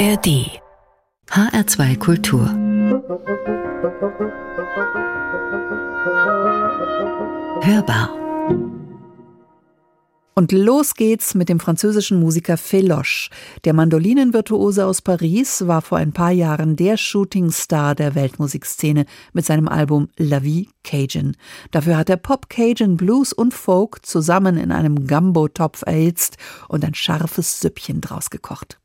ARD HR2 Kultur Hörbar und los geht's mit dem französischen Musiker Feloche. Der Mandolinenvirtuose aus Paris war vor ein paar Jahren der Shootingstar der Weltmusikszene mit seinem Album La Vie Cajun. Dafür hat er Pop, Cajun, Blues und Folk zusammen in einem Gumbo-Topf erhitzt und ein scharfes Süppchen draus gekocht.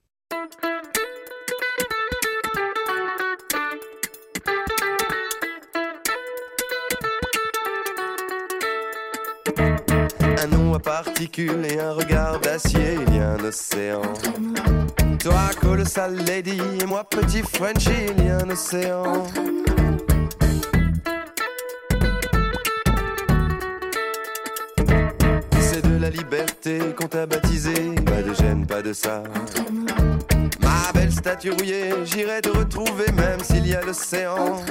Particules et un regard d'acier, il y a un océan. Toi, colossal lady, et moi, petit Frenchie, il y a un océan. C'est de la liberté qu'on t'a baptisé, pas de gêne, pas de ça. Ma belle statue rouillée, j'irai te retrouver même s'il y a l'océan.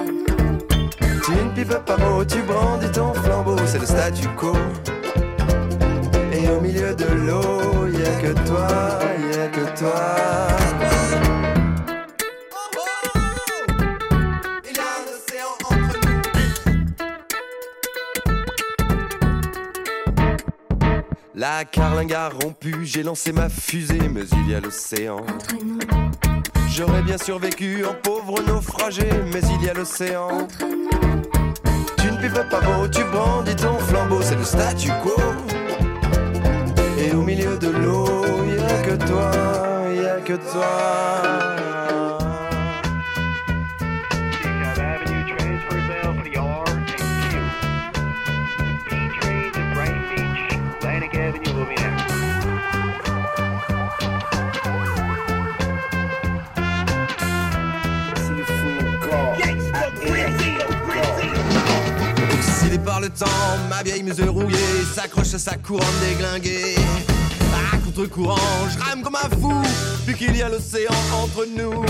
Tu ne pipes pas mot, tu brandis ton flambeau, c'est le statu quo au milieu de l'eau, y a que toi, y a que toi. La carlingue a rompu, j'ai lancé ma fusée, mais il y a l'océan. J'aurais bien survécu en pauvre naufragé, mais il y a l'océan. Tu ne pipes pas beau, tu brandis ton flambeau, c'est le statu quo que toi. par le temps, ma vieille mesure rouillée s'accroche à sa couronne déglinguée. À contre-courant, je rame comme un fou, vu qu'il y a l'océan entre nous.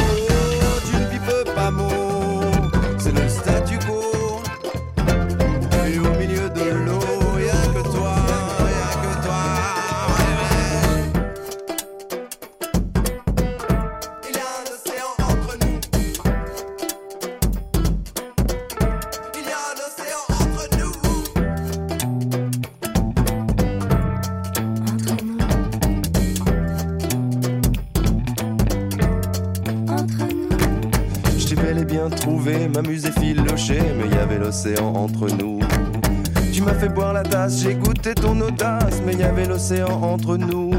tu ne pipes pas mot, boire la tasse, j'ai goûté ton audace, mais il y avait l'océan entre nous.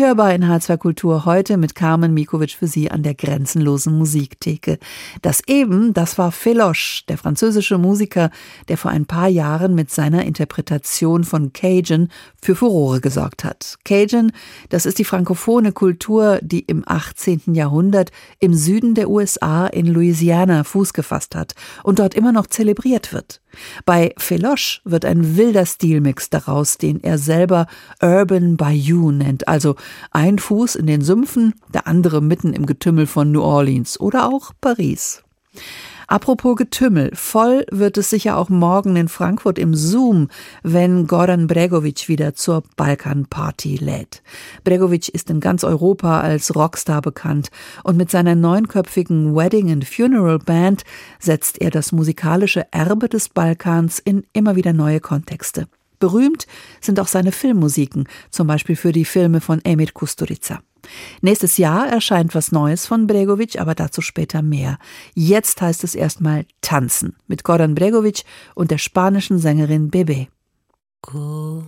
Hörbar in H2 Kultur heute mit Carmen Mikovic für Sie an der grenzenlosen Musiktheke. Das eben, das war Feloche, der französische Musiker, der vor ein paar Jahren mit seiner Interpretation von Cajun für Furore gesorgt hat. Cajun, das ist die frankophone Kultur, die im 18. Jahrhundert im Süden der USA in Louisiana Fuß gefasst hat und dort immer noch zelebriert wird. Bei Feloche wird ein wilder Stilmix daraus, den er selber Urban Bayou nennt, also ein Fuß in den Sümpfen, der andere mitten im Getümmel von New Orleans oder auch Paris. Apropos Getümmel, voll wird es sicher auch morgen in Frankfurt im Zoom, wenn Goran Bregovic wieder zur Balkanparty lädt. Bregovic ist in ganz Europa als Rockstar bekannt und mit seiner neunköpfigen Wedding and Funeral Band setzt er das musikalische Erbe des Balkans in immer wieder neue Kontexte. Berühmt sind auch seine Filmmusiken, zum Beispiel für die Filme von Emir Kusturica. Nächstes Jahr erscheint was Neues von Bregovic, aber dazu später mehr. Jetzt heißt es erstmal Tanzen mit Goran Bregovic und der spanischen Sängerin Bebe. Corazón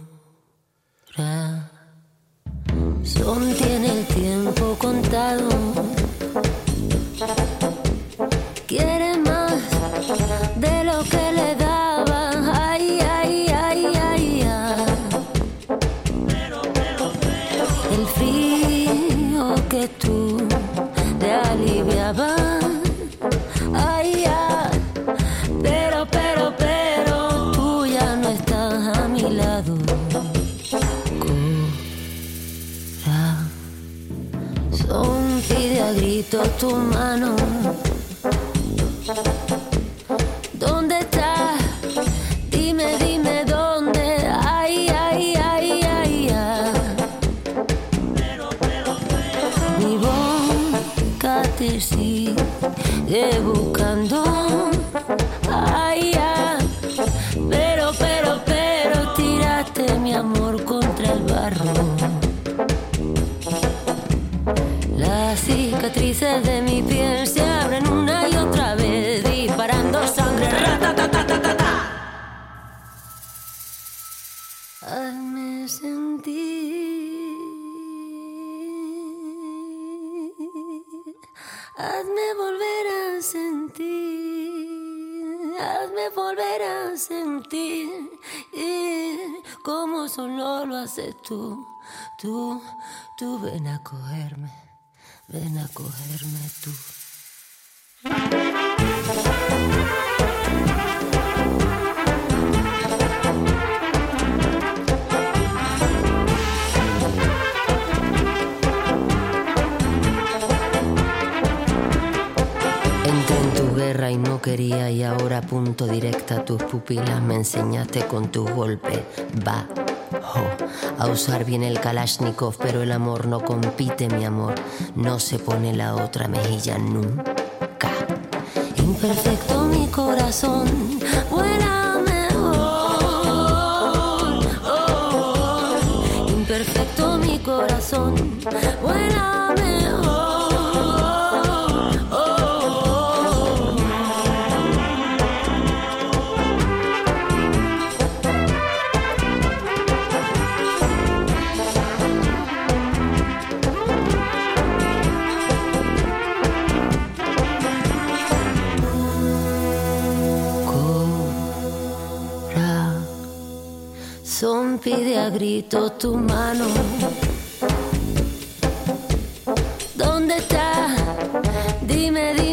tiene el necesito tu mano. haces tú, tú, tú ven a cogerme, ven a cogerme tú. y no quería y ahora punto directa tus pupilas me enseñaste con tus golpes. Va. A usar bien el Kalashnikov, pero el amor no compite, mi amor. No se pone la otra mejilla nunca. Imperfecto mi corazón, vuela mejor. Oh, oh, oh. Imperfecto mi corazón, vuela pide a grito tu mano. ¿Dónde está? Dime, dime.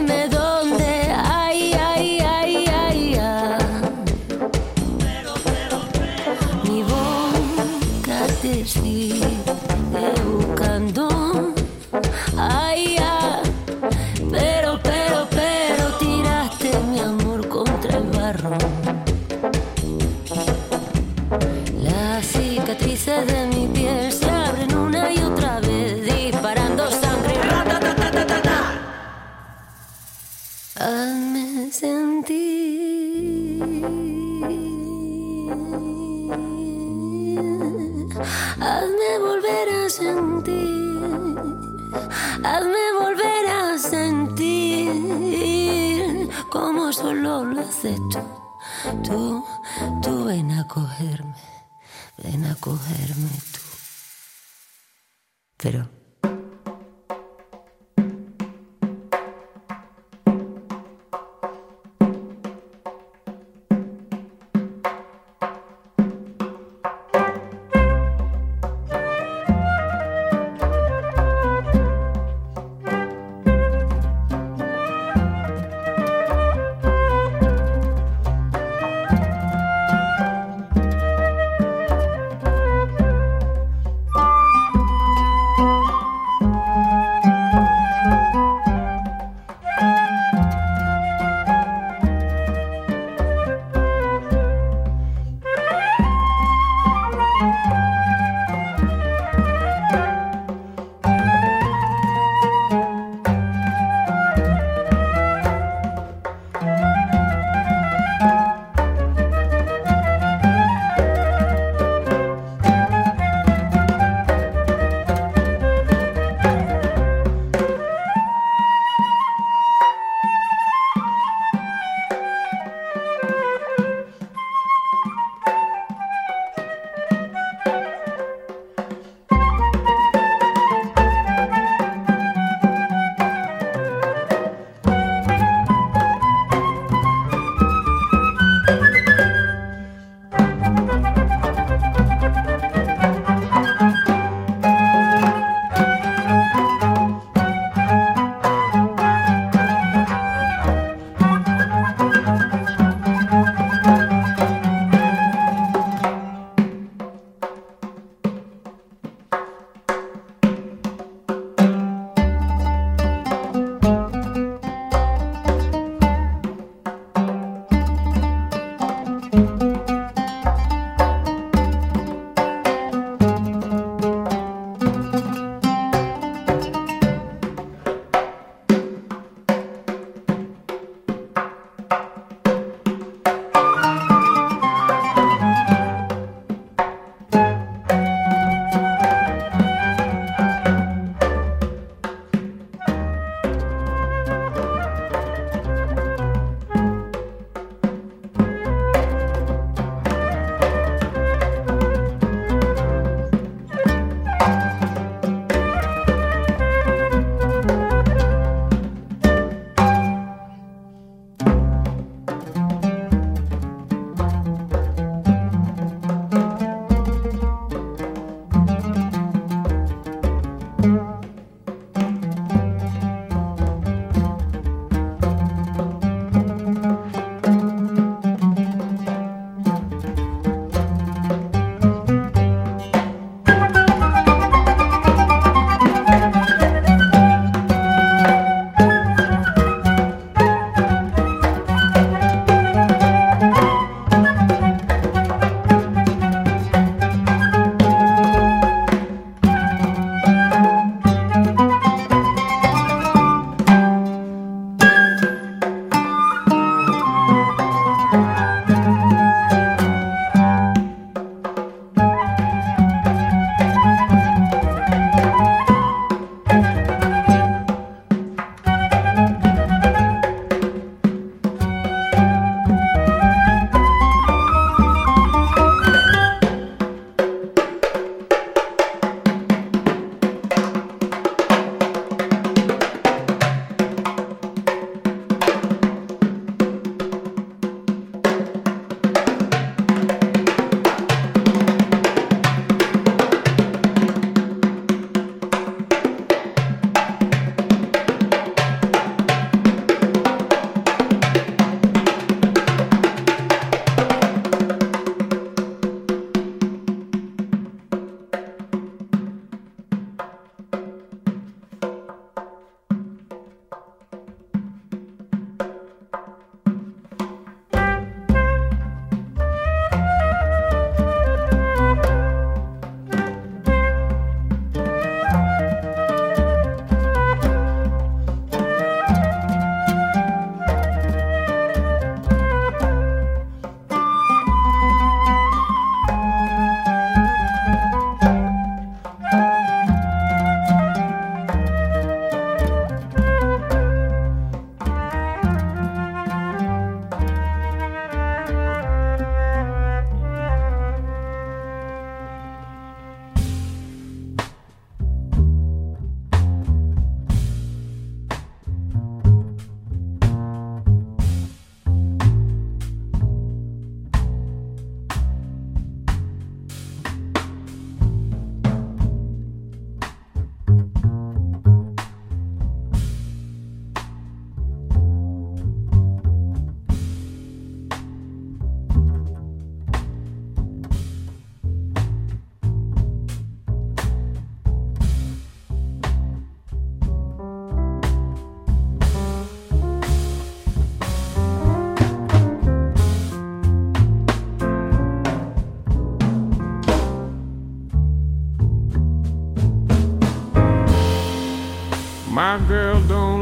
Girl don't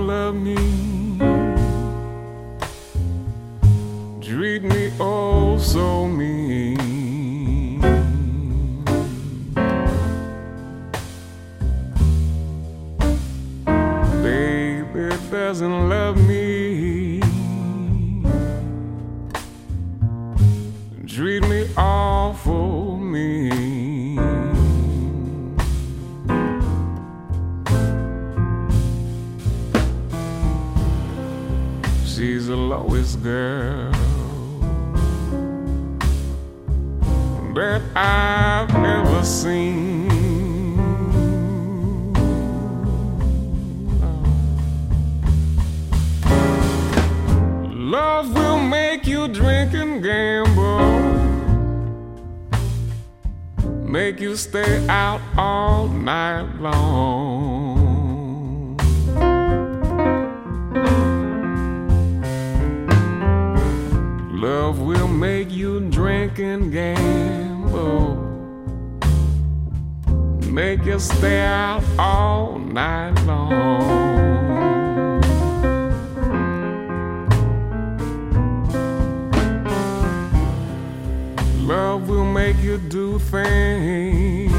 make you stay out all night long. Love will make you do things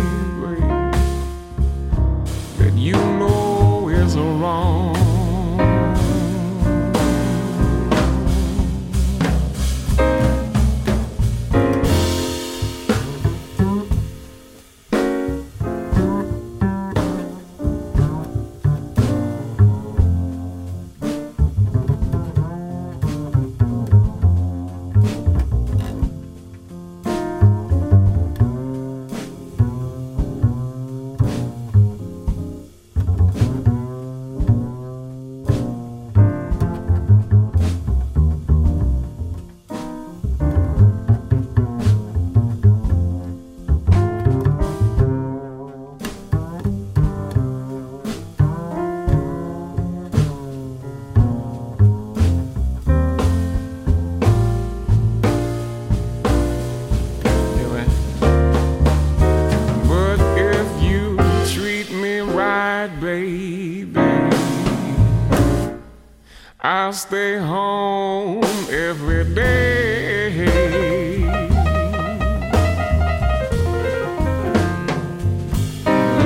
I'll stay home every day.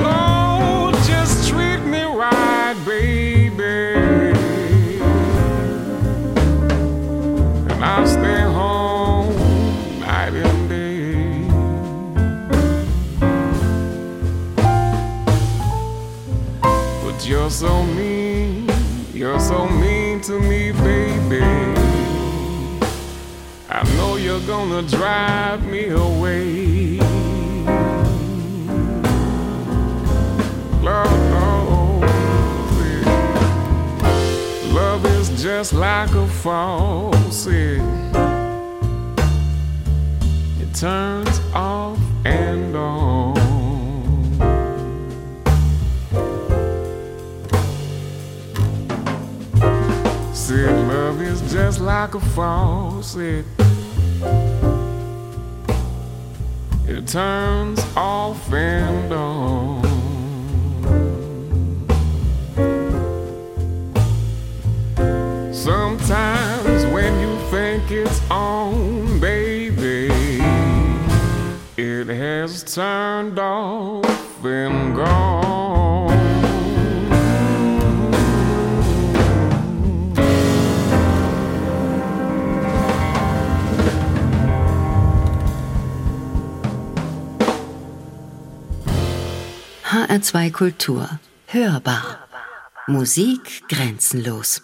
Lord, just treat me right, baby. And I'll stay home night and day. But you're so mean, you're so mean to me, baby. I know you're gonna drive me away. Love, oh, love is just like a faucet. It turns off just like a faucet. It turns off and on. Sometimes when you think it's on, baby, it has turned off and gone. HR2 Kultur. Hörbar. Musik grenzenlos.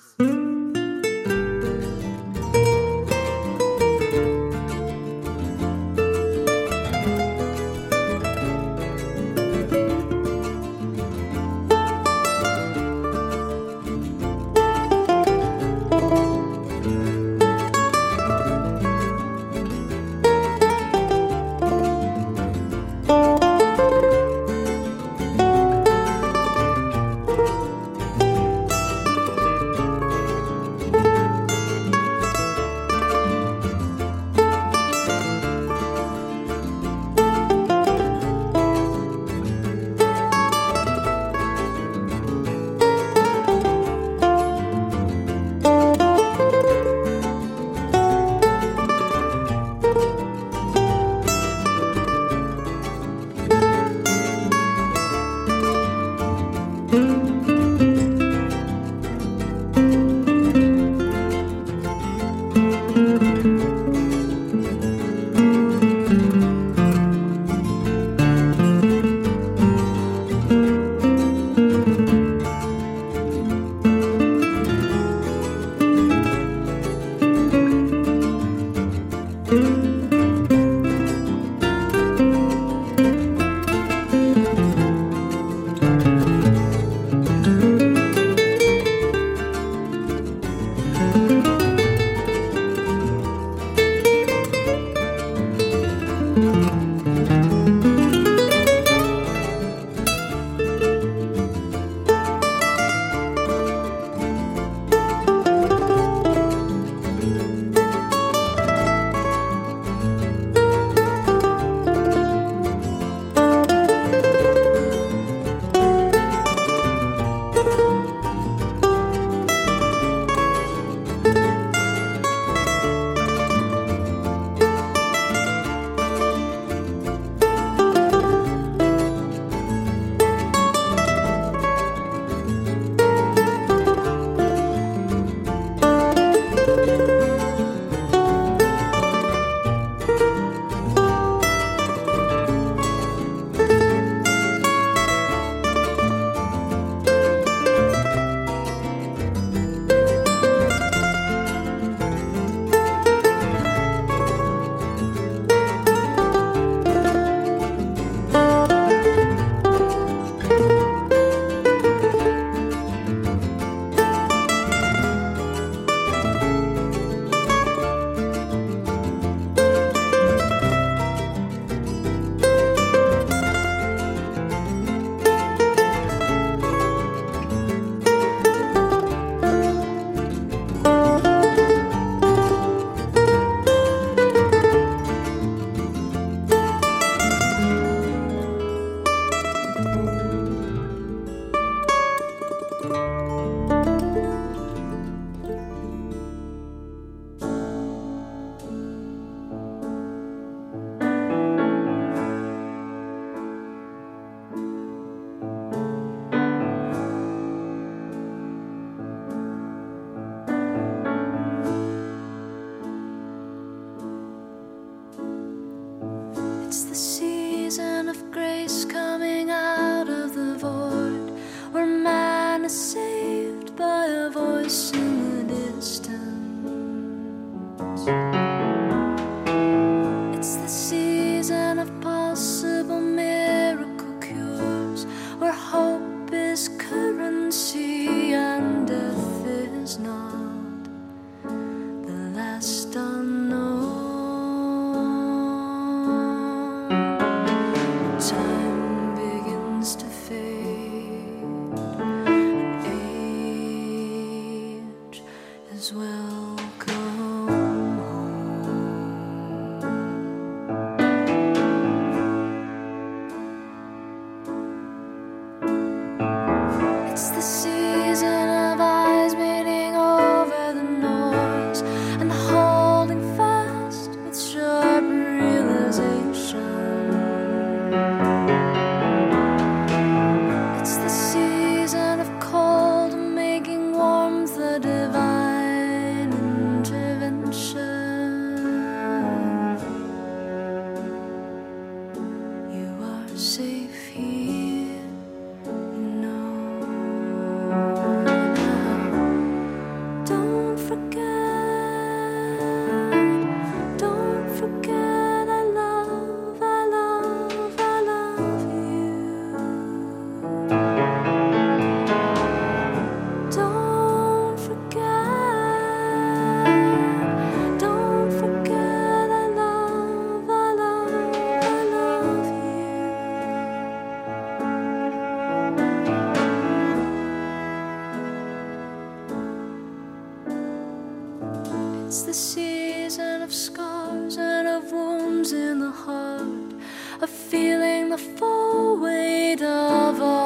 It's the season of scars and of wounds in the heart, of feeling the full weight of our.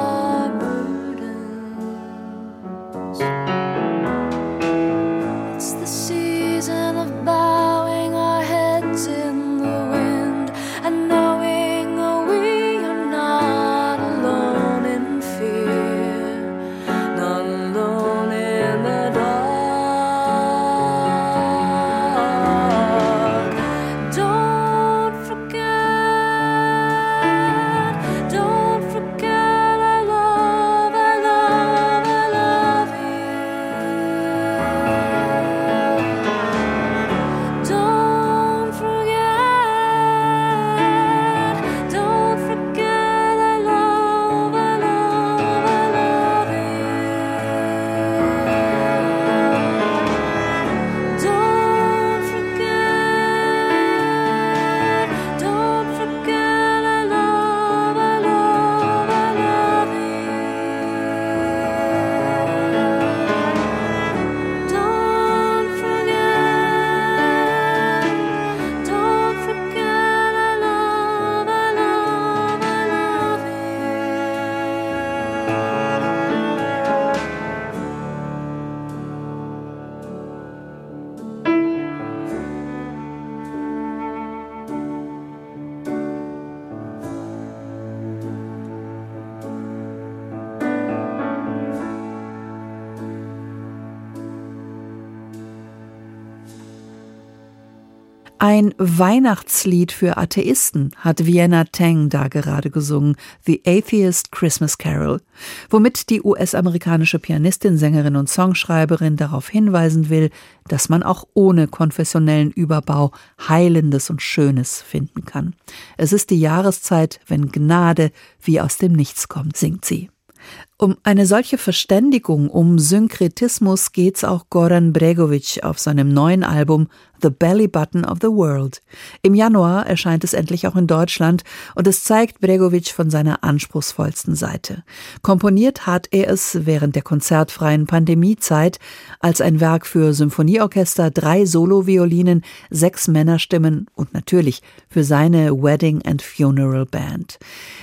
Ein Weihnachtslied für Atheisten hat Vienna Tang da gerade gesungen, The Atheist Christmas Carol, womit die US-amerikanische Pianistin, Sängerin und Songschreiberin darauf hinweisen will, dass man auch ohne konfessionellen Überbau Heilendes und Schönes finden kann. Es ist die Jahreszeit, wenn Gnade wie aus dem Nichts kommt, singt sie. Um eine solche Verständigung, um Synkretismus geht's auch Goran Bregovic auf seinem neuen Album The Belly Button of the World. Im Januar erscheint es endlich auch in Deutschland und es zeigt Bregovic von seiner anspruchsvollsten Seite. Komponiert hat er es während der konzertfreien Pandemiezeit als ein Werk für Symphonieorchester, drei Soloviolinen, sechs Männerstimmen und natürlich für seine Wedding and Funeral Band.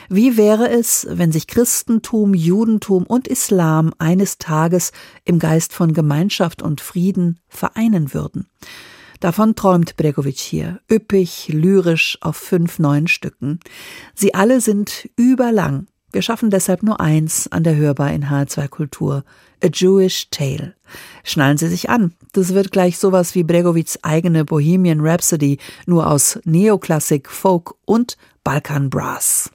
Wie wäre es, wenn sich Christentum, Judentum und Islam eines Tages im Geist von Gemeinschaft und Frieden vereinen würden? Davon träumt Bregovic hier, üppig, lyrisch auf fünf neuen Stücken. Sie alle sind überlang. Wir schaffen deshalb nur eins an der Hörbar in H2 Kultur. A Jewish Tale. Schnallen Sie sich an. Das wird gleich sowas wie Bregovics eigene Bohemian Rhapsody, nur aus Neoklassik, Folk und Balkan Brass.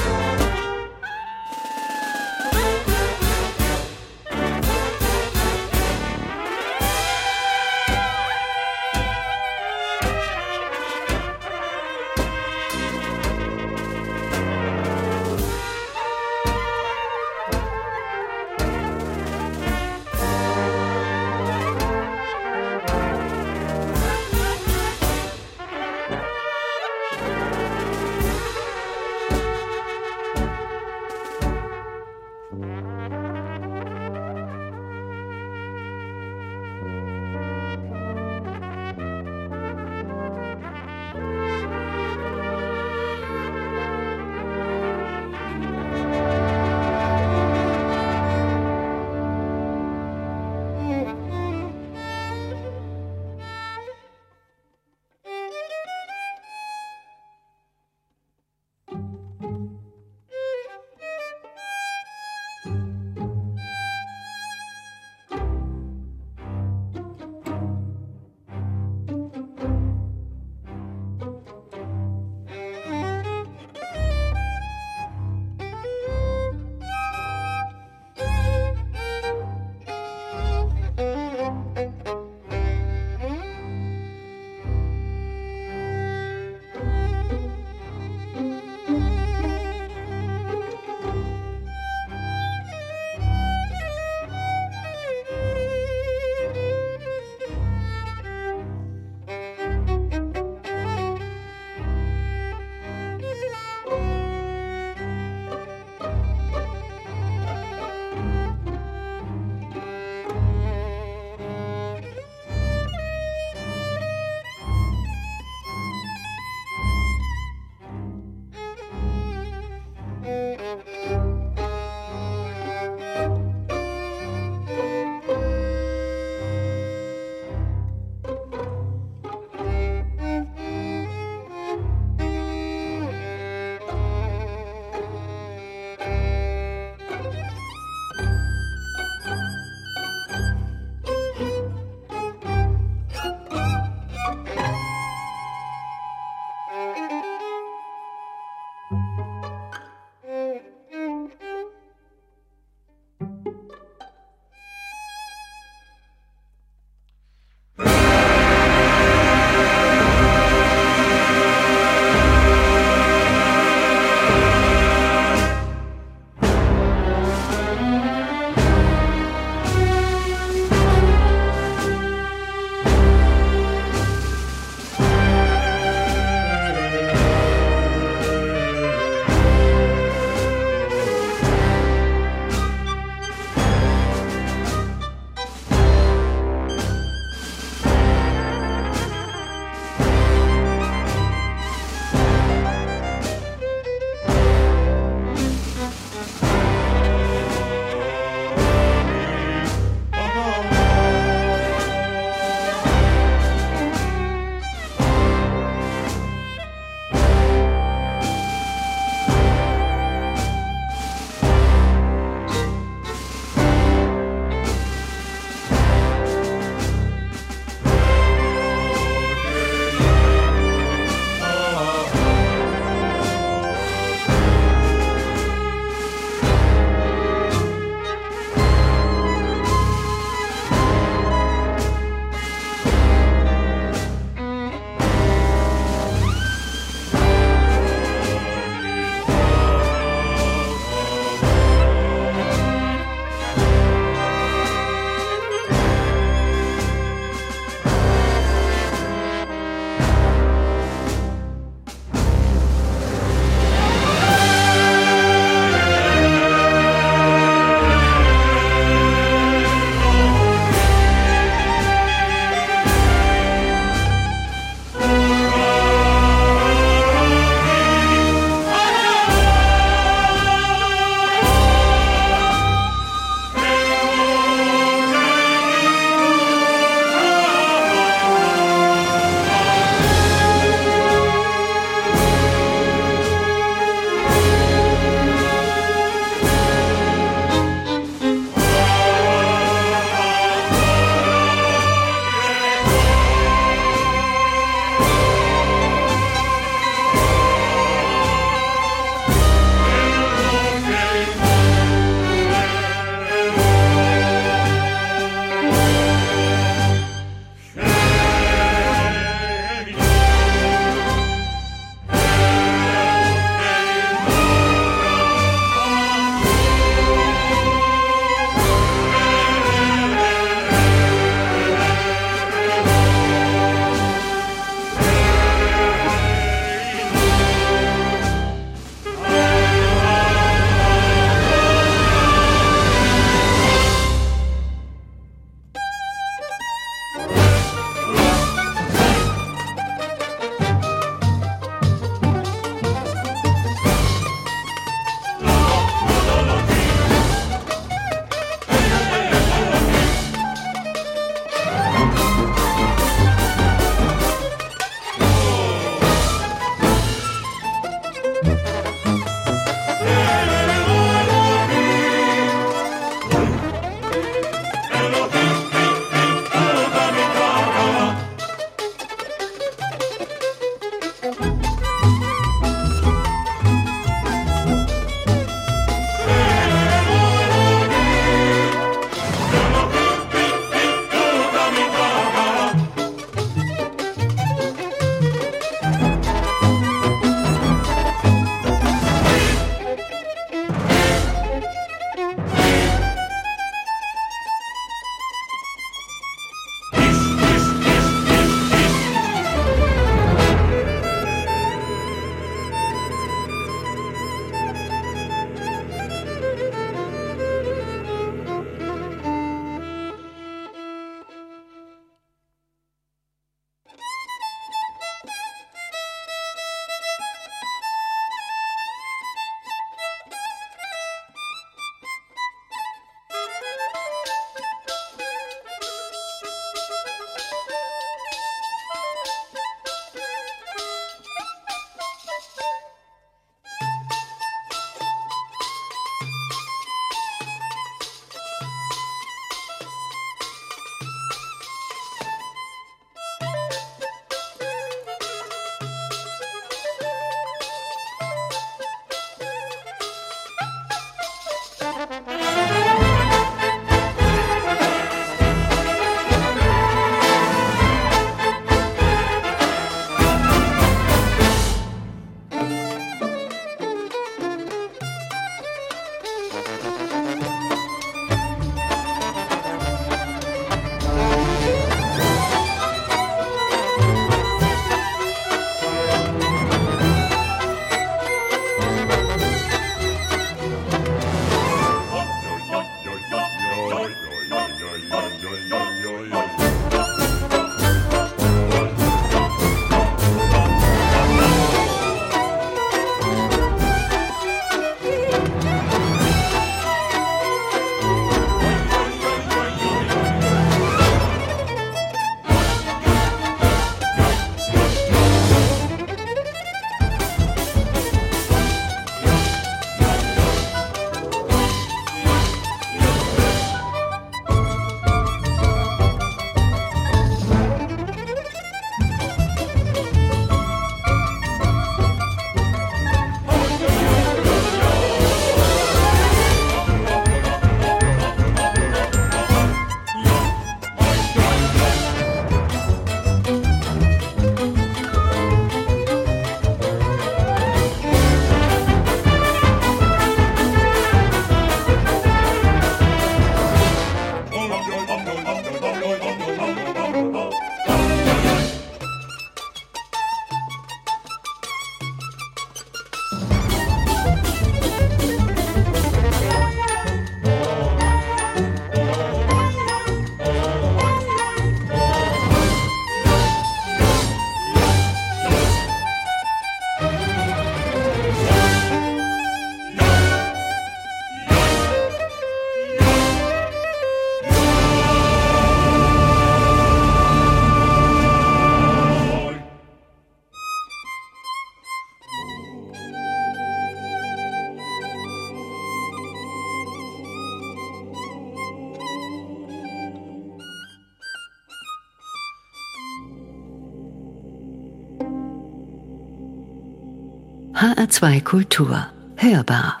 HR2 Kultur. Hörbar.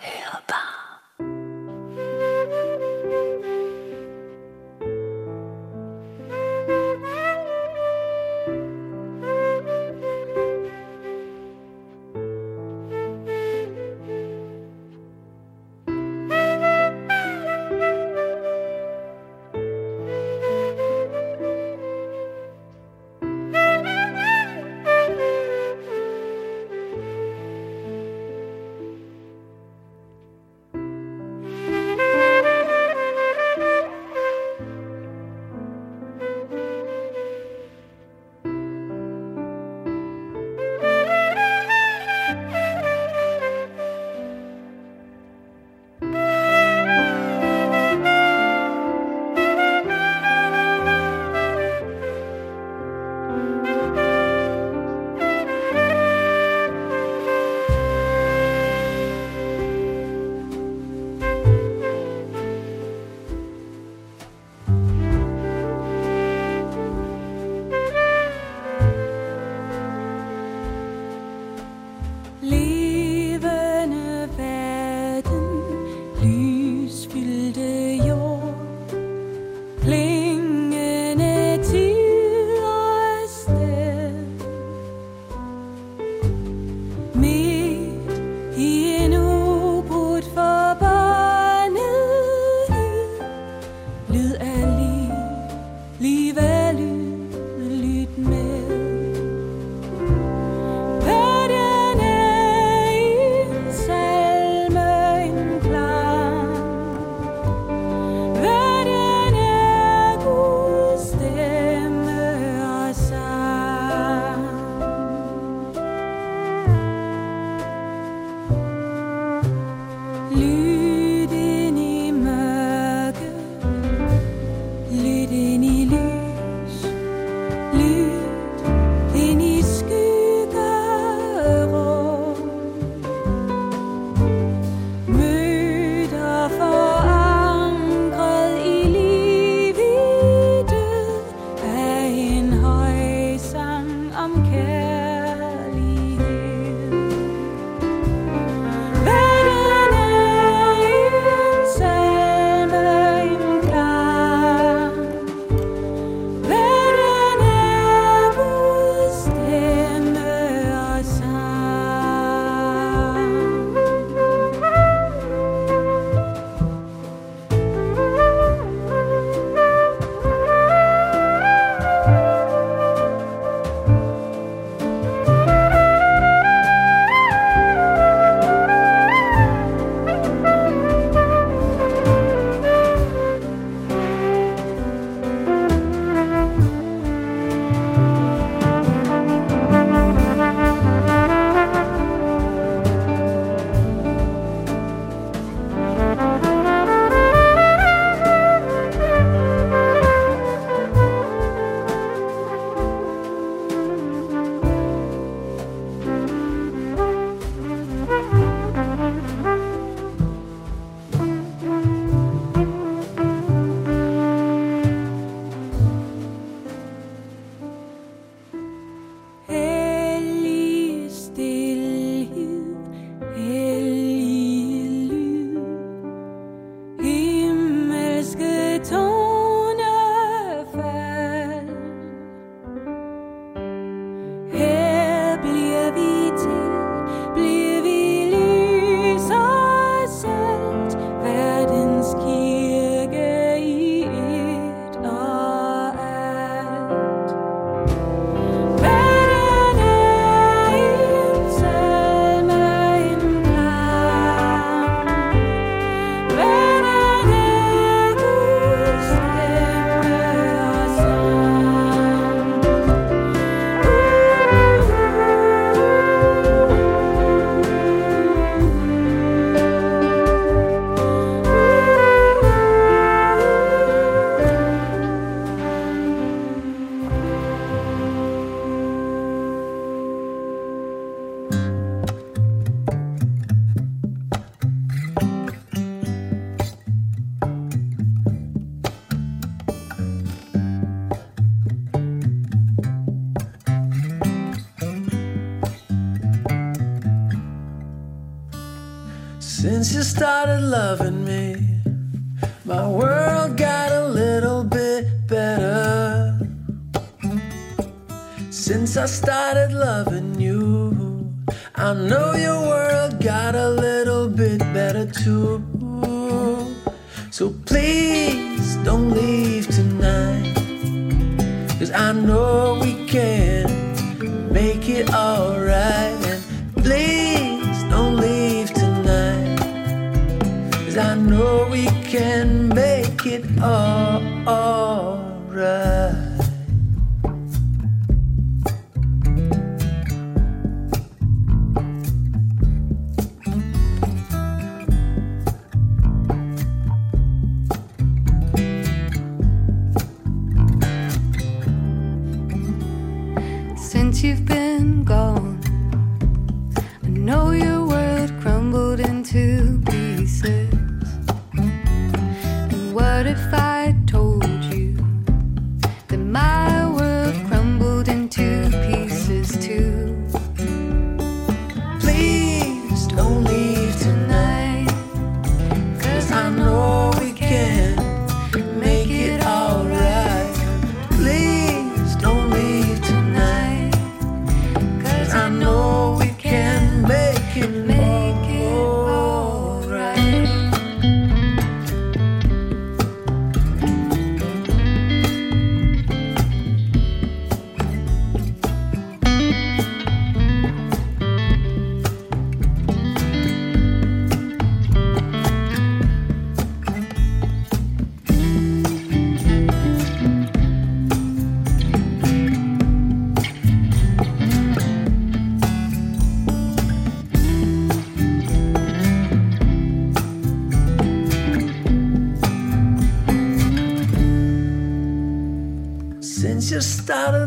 You've been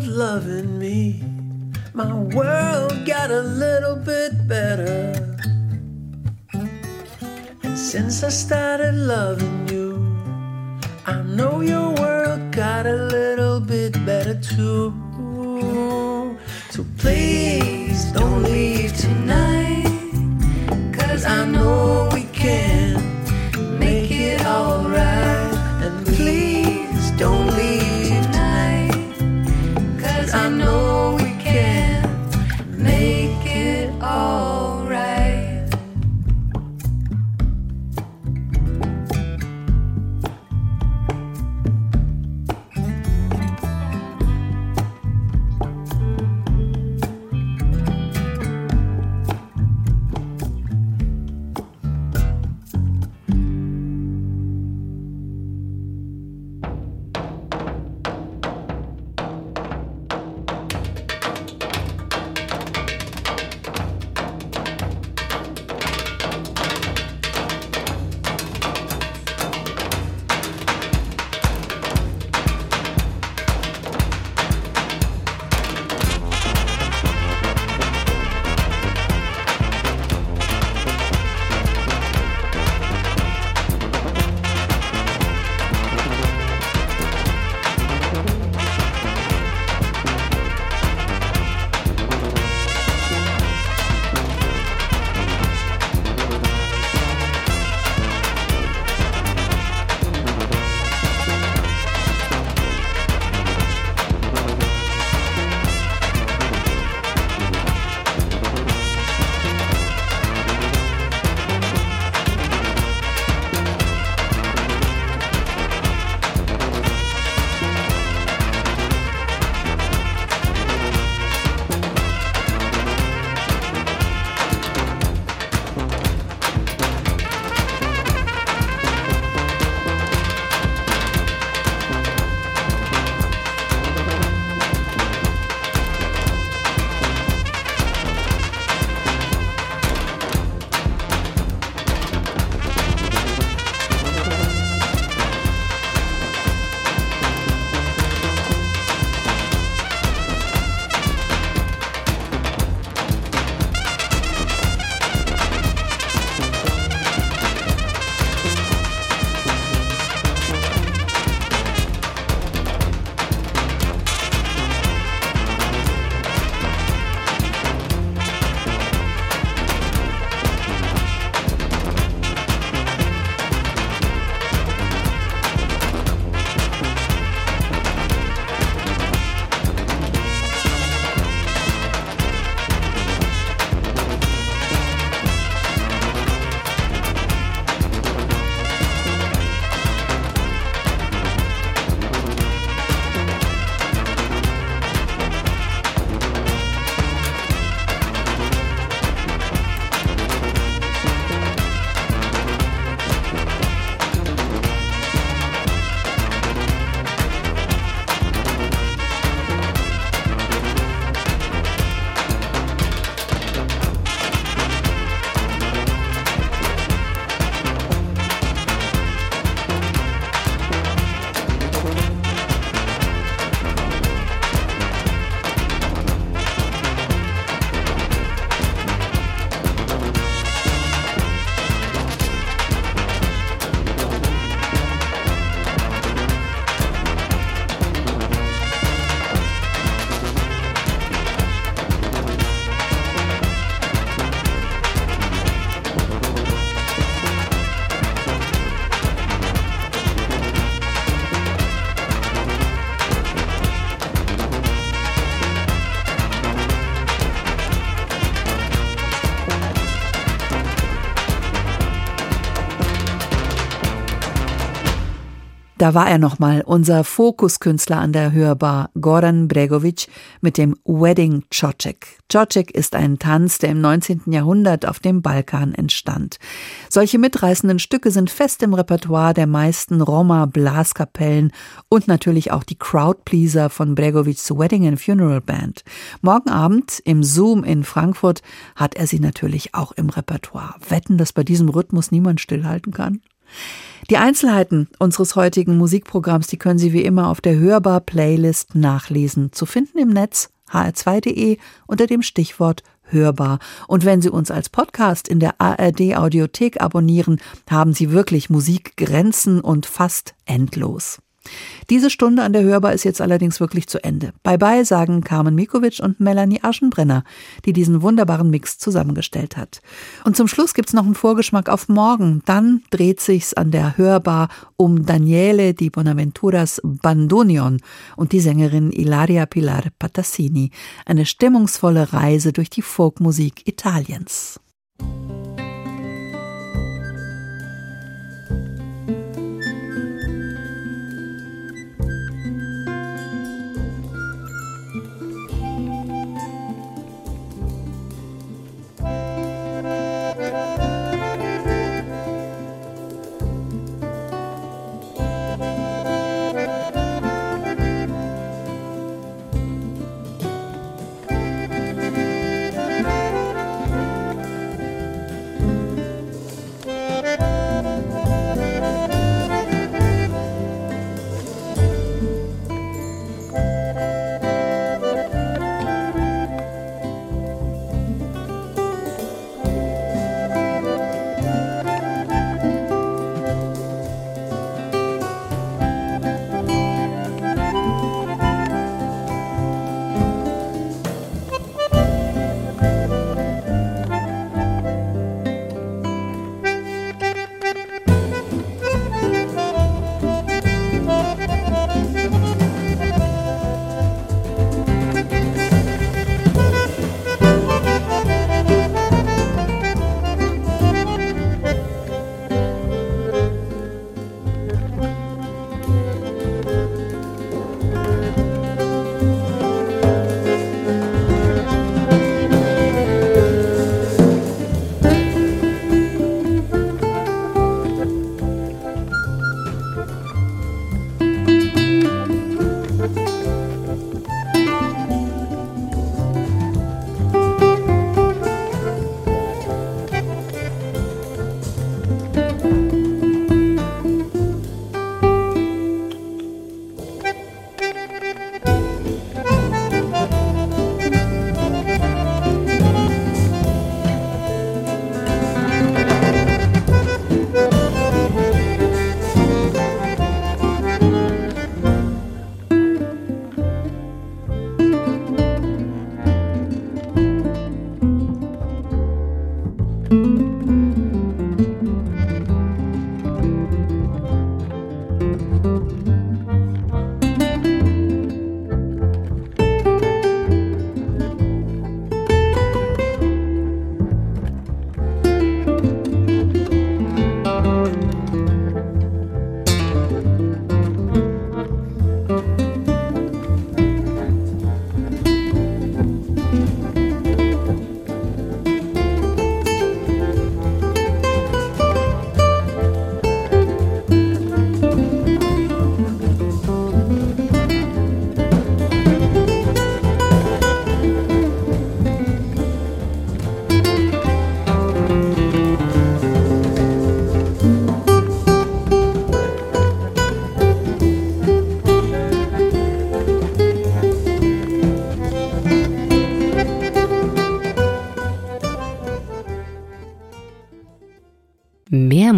love it. Da war er nochmal, unser Fokuskünstler an der Hörbar, Goran Bregovic, mit dem Wedding Čoček. Čoček ist ein Tanz, der im 19. Jahrhundert auf dem Balkan entstand. Solche mitreißenden Stücke sind fest im Repertoire der meisten Roma-Blaskapellen und natürlich auch die Crowdpleaser von Bregovics Wedding and Funeral Band. Morgen Abend im Zoom in Frankfurt hat er sie natürlich auch im Repertoire. Wetten, dass bei diesem Rhythmus niemand stillhalten kann? Die Einzelheiten unseres heutigen Musikprogramms, die können Sie wie immer auf der Hörbar-Playlist nachlesen. Zu finden im Netz hr2.de unter dem Stichwort Hörbar. Und wenn Sie uns als Podcast in der ARD Audiothek abonnieren, haben Sie wirklich Musikgrenzen und fast endlos. Diese Stunde an der Hörbar ist jetzt allerdings wirklich zu Ende. Bye bye sagen Carmen Mikovic und Melanie Aschenbrenner, die diesen wunderbaren Mix zusammengestellt hat. Und zum Schluss gibt's noch einen Vorgeschmack auf morgen. Dann dreht sich's an der Hörbar um Daniele di Bonaventuras Bandonion und die Sängerin Ilaria Pilar Patassini. Eine stimmungsvolle Reise durch die Folkmusik Italiens.